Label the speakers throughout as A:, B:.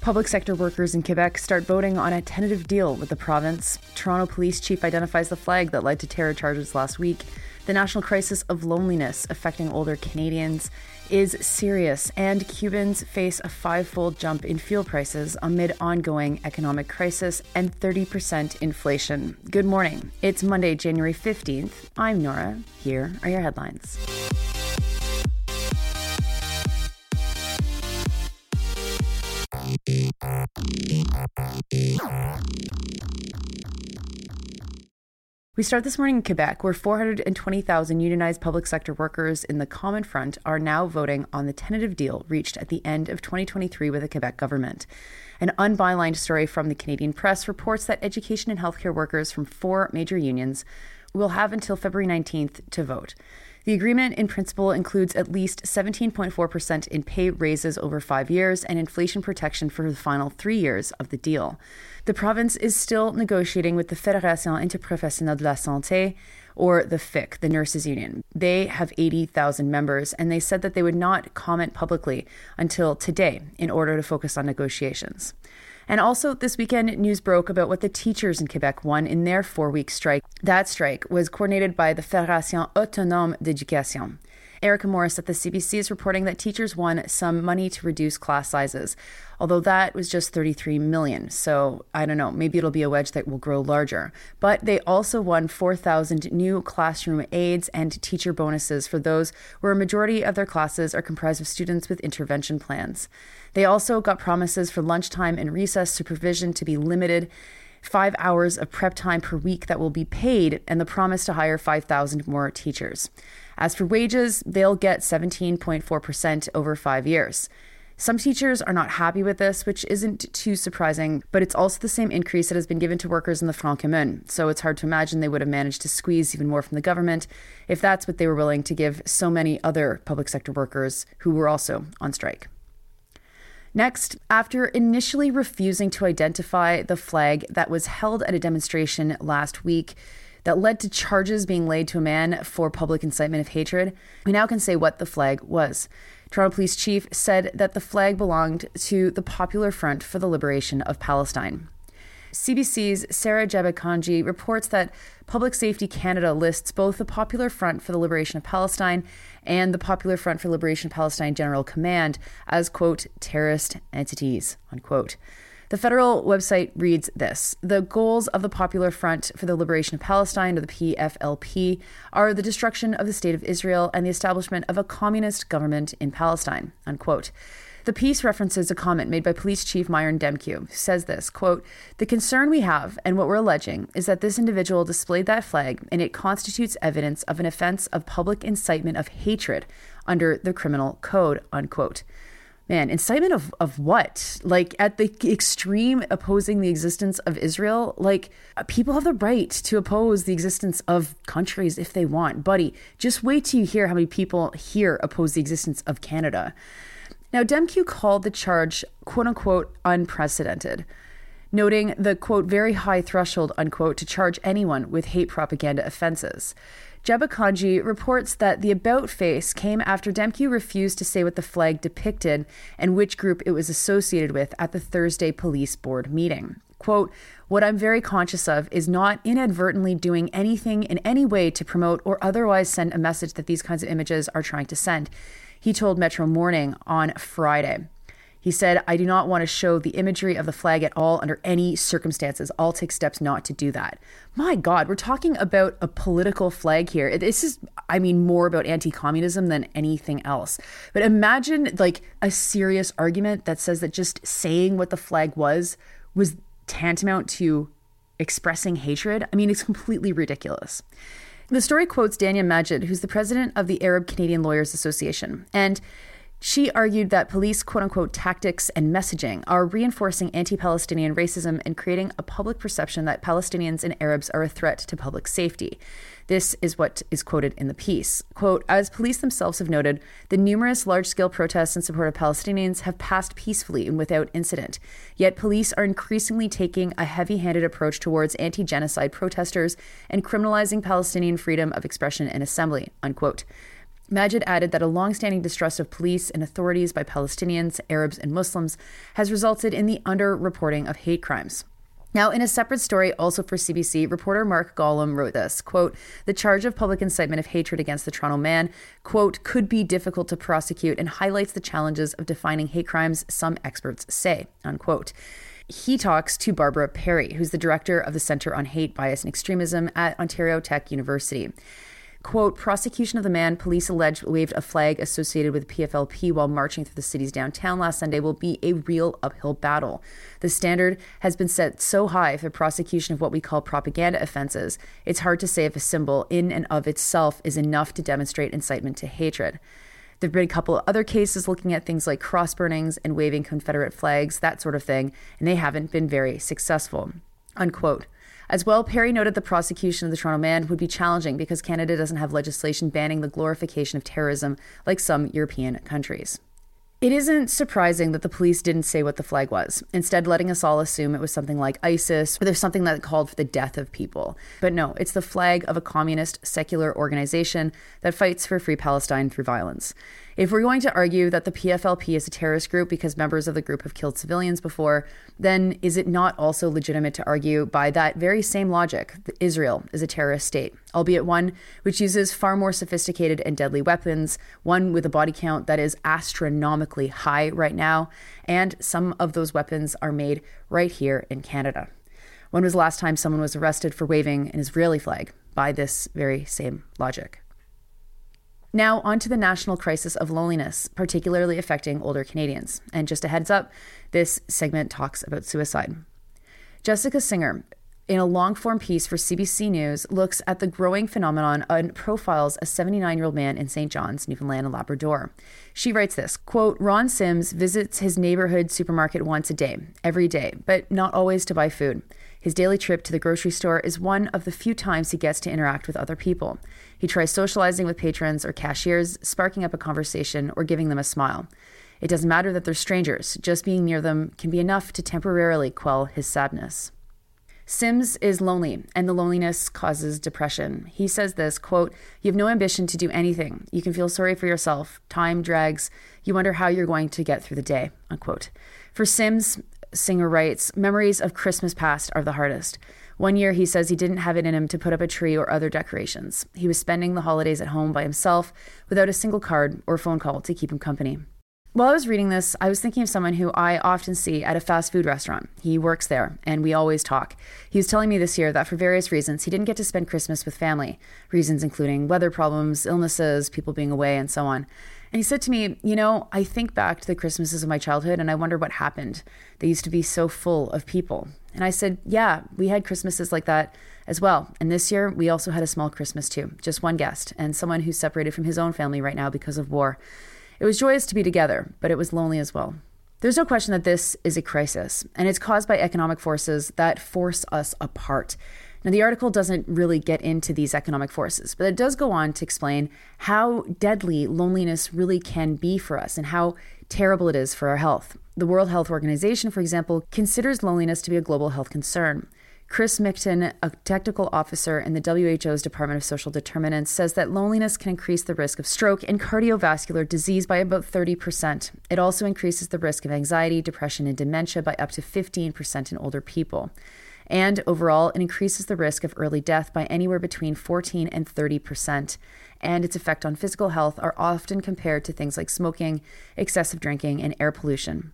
A: Public sector workers in Quebec start voting on a tentative deal with the province. Toronto police chief identifies the flag that led to terror charges last week. The national crisis of loneliness affecting older Canadians is serious, and Cubans face a five-fold jump in fuel prices amid ongoing economic crisis and 30% inflation. Good morning. It's Monday, January 15th. I'm Nora. Here are your headlines. We start this morning in Quebec, where 420,000 unionized public sector workers in the Common Front are now voting on the tentative deal reached at the end of 2023 with the Quebec government. An unbylined story from the Canadian press reports that education and healthcare workers from four major unions will have until February 19th to vote. The agreement in principle includes at least 17.4% in pay raises over five years and inflation protection for the final three years of the deal. The province is still negotiating with the Fédération Interprofessionnelle de la Santé, or the FIQ, the nurses union. They have 80,000 members, and they said that they would not comment publicly until today in order to focus on negotiations. And also, this weekend, news broke about what the teachers in Quebec won in their four week strike. That strike was coordinated by the Fédération Autonome d'Éducation. Erica Morris at the CBC is reporting that teachers won some money to reduce class sizes, although that was just 33 million. So I don't know, maybe it'll be a wedge that will grow larger. But they also won 4,000 new classroom aides and teacher bonuses for those where a majority of their classes are comprised of students with intervention plans. They also got promises for lunchtime and recess supervision to be limited five hours of prep time per week that will be paid, and the promise to hire 5,000 more teachers. As for wages, they'll get 17.4% over five years. Some teachers are not happy with this, which isn't too surprising, but it's also the same increase that has been given to workers in the Front Commun, so it's hard to imagine they would have managed to squeeze even more from the government if that's what they were willing to give so many other public sector workers who were also on strike. Next, after initially refusing to identify the flag that was held at a demonstration last week, that led to charges being laid to a man for public incitement of hatred, we now can say what the flag was. Toronto Police Chief said that the flag belonged to the Popular Front for the Liberation of Palestine. CBC's Sarah Jabakhanji reports that Public Safety Canada lists both the Popular Front for the Liberation of Palestine and the Popular Front for Liberation Palestine General Command as, quote, terrorist entities, unquote. The federal website reads this The goals of the Popular Front for the Liberation of Palestine, or the PFLP, are the destruction of the State of Israel and the establishment of a communist government in Palestine. Unquote. The piece references a comment made by Police Chief Myron Demkiw, who says this quote, The concern we have and what we're alleging is that this individual displayed that flag and it constitutes evidence of an offense of public incitement of hatred under the criminal code, unquote man, incitement of, of what? Like at the extreme opposing the existence of Israel, like uh, people have the right to oppose the existence of countries if they want. Buddy, just wait till you hear how many people here oppose the existence of Canada. Now, Demkiw called the charge quote unquote unprecedented noting the quote very high threshold unquote to charge anyone with hate propaganda offenses. Jabakhanji reports that the about face came after Demkiw refused to say what the flag depicted and which group it was associated with at the Thursday police board meeting. Quote, what I'm very conscious of is not inadvertently doing anything in any way to promote or otherwise send a message that these kinds of images are trying to send. He told Metro Morning on Friday. He said, I do not want to show the imagery of the flag at all under any circumstances. I'll take steps not to do that. My God, we're talking about a political flag here. This is, I mean, more about anti communism than anything else. But imagine like a serious argument that says that just saying what the flag was was tantamount to expressing hatred. I mean, it's completely ridiculous. The story quotes Dania Majid, who's the president of the Arab Canadian Lawyers Association. And She argued that police quote unquote tactics and messaging are reinforcing anti Palestinian racism and creating a public perception that Palestinians and Arabs are a threat to public safety. This is what is quoted in the piece. Quote, as police themselves have noted, the numerous large scale protests in support of Palestinians have passed peacefully and without incident. Yet police are increasingly taking a heavy handed approach towards anti genocide protesters and criminalizing Palestinian freedom of expression and assembly. Unquote. Majid added that a long-standing distrust of police and authorities by Palestinians, Arabs, and Muslims has resulted in the underreporting of hate crimes. Now, in a separate story, also for CBC, reporter Mark Gollom wrote this quote, The charge of public incitement of hatred against the Toronto man, quote, could be difficult to prosecute and highlights the challenges of defining hate crimes, some experts say, unquote. He talks to Barbara Perry, who's the director of the Center on Hate, Bias, and Extremism at Ontario Tech University. Quote, prosecution of the man police alleged waved a flag associated with PFLP while marching through the city's downtown last Sunday will be a real uphill battle. The standard has been set so high for prosecution of what we call propaganda offenses, it's hard to say if a symbol in and of itself is enough to demonstrate incitement to hatred. There have been a couple of other cases looking at things like cross burnings and waving Confederate flags, that sort of thing, and they haven't been very successful. Unquote. As well, Perry noted the prosecution of the Toronto man would be challenging because Canada doesn't have legislation banning the glorification of terrorism like some European countries. It isn't surprising that the police didn't say what the flag was, instead, letting us all assume it was something like ISIS or there's something that called for the death of people. But no, it's the flag of a communist secular organization that fights for free Palestine through violence. If we're going to argue that the PFLP is a terrorist group because members of the group have killed civilians before, then is it not also legitimate to argue by that very same logic that Israel is a terrorist state, albeit one which uses far more sophisticated and deadly weapons, one with a body count that is astronomically high right now, and some of those weapons are made right here in Canada. When was the last time someone was arrested for waving an Israeli flag by this very same logic? Now, on to the national crisis of loneliness, particularly affecting older Canadians. And just a heads up, this segment talks about suicide. Jessica Singer, in a long form piece for CBC News, looks at the growing phenomenon and profiles a 79 year old man in St. John's, Newfoundland and Labrador. She writes this quote, Ron Sims visits his neighborhood supermarket once a day, every day, but not always to buy food. His daily trip to the grocery store is one of the few times he gets to interact with other people. He tries socializing with patrons or cashiers, sparking up a conversation, or giving them a smile. It doesn't matter that they're strangers, just being near them can be enough to temporarily quell his sadness. Sims is lonely, and the loneliness causes depression. He says this quote, You have no ambition to do anything. You can feel sorry for yourself. Time drags. You wonder how you're going to get through the day. Unquote. For Sims, Singer writes, memories of Christmas past are the hardest. One year, he says he didn't have it in him to put up a tree or other decorations. He was spending the holidays at home by himself without a single card or phone call to keep him company. While I was reading this, I was thinking of someone who I often see at a fast food restaurant. He works there, and we always talk. He was telling me this year that for various reasons, he didn't get to spend Christmas with family, reasons including weather problems, illnesses, people being away, and so on. And he said to me, You know, I think back to the Christmases of my childhood and I wonder what happened. They used to be so full of people. And I said, Yeah, we had Christmases like that as well. And this year, we also had a small Christmas too, just one guest and someone who's separated from his own family right now because of war. It was joyous to be together, but it was lonely as well. There's no question that this is a crisis, and it's caused by economic forces that force us apart. Now, the article doesn't really get into these economic forces, but it does go on to explain how deadly loneliness really can be for us and how terrible it is for our health. The World Health Organization, for example, considers loneliness to be a global health concern. Chris Mikton, a technical officer in the WHO's Department of Social Determinants, says that loneliness can increase the risk of stroke and cardiovascular disease by about 30%. It also increases the risk of anxiety, depression, and dementia by up to 15% in older people. And overall, it increases the risk of early death by anywhere between 14 and 30 percent. And its effect on physical health are often compared to things like smoking, excessive drinking, and air pollution.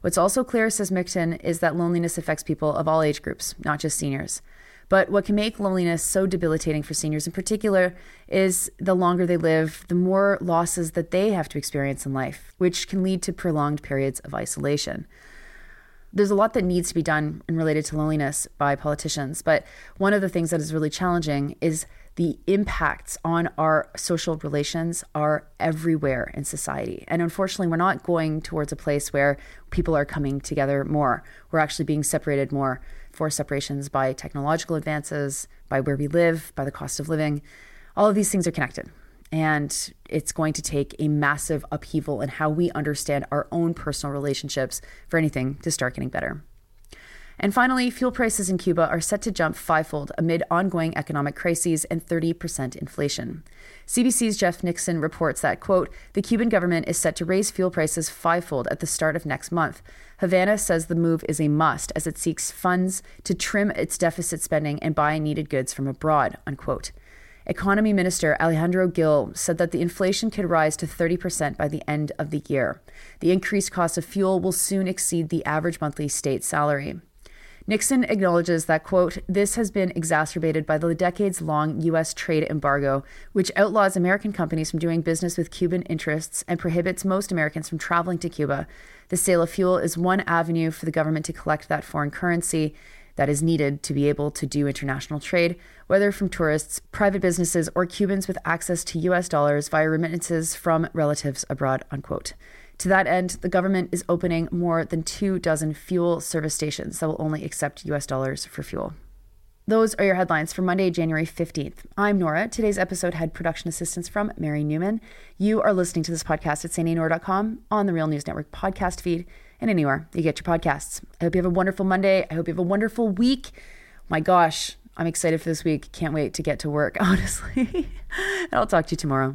A: What's also clear, says Mikton, is that loneliness affects people of all age groups, not just seniors. But what can make loneliness so debilitating for seniors in particular is the longer they live, the more losses that they have to experience in life, which can lead to prolonged periods of isolation there's a lot that needs to be done and related to loneliness by politicians. But one of the things that is really challenging is the impacts on our social relations are everywhere in society. And unfortunately, we're not going towards a place where people are coming together more. We're actually being separated more. Forced separations by technological advances, by where we live, by the cost of living. All of these things are connected. And it's going to take a massive upheaval in how we understand our own personal relationships for anything to start getting better. And finally, fuel prices in Cuba are set to jump fivefold amid ongoing economic crises and 30% inflation. CBC's Jeff Nixon reports that, quote, the Cuban government is set to raise fuel prices fivefold at the start of next month. Havana says the move is a must as it seeks funds to trim its deficit spending and buy needed goods from abroad, unquote. Economy Minister Alejandro Gil said that the inflation could rise to 30% by the end of the year. The increased cost of fuel will soon exceed the average monthly state salary. Nixon acknowledges that, quote, this has been exacerbated by the decades long U.S. trade embargo, which outlaws American companies from doing business with Cuban interests and prohibits most Americans from traveling to Cuba. The sale of fuel is one avenue for the government to collect that foreign currency that is needed to be able to do international trade, whether from tourists, private businesses, or Cubans with access to US dollars via remittances from relatives abroad, unquote. To that end, the government is opening more than two dozen fuel service stations that will only accept US dollars for fuel. Those are your headlines for Monday, January 15th. I'm Nora. Today's episode had production assistance from Mary Newman. You are listening to this podcast at sandyandnora.com on the Real News Network podcast feed and anywhere you get your podcasts. I hope you have a wonderful Monday. I hope you have a wonderful week. My gosh, I'm excited for this week. Can't wait to get to work, honestly. and I'll talk to you tomorrow.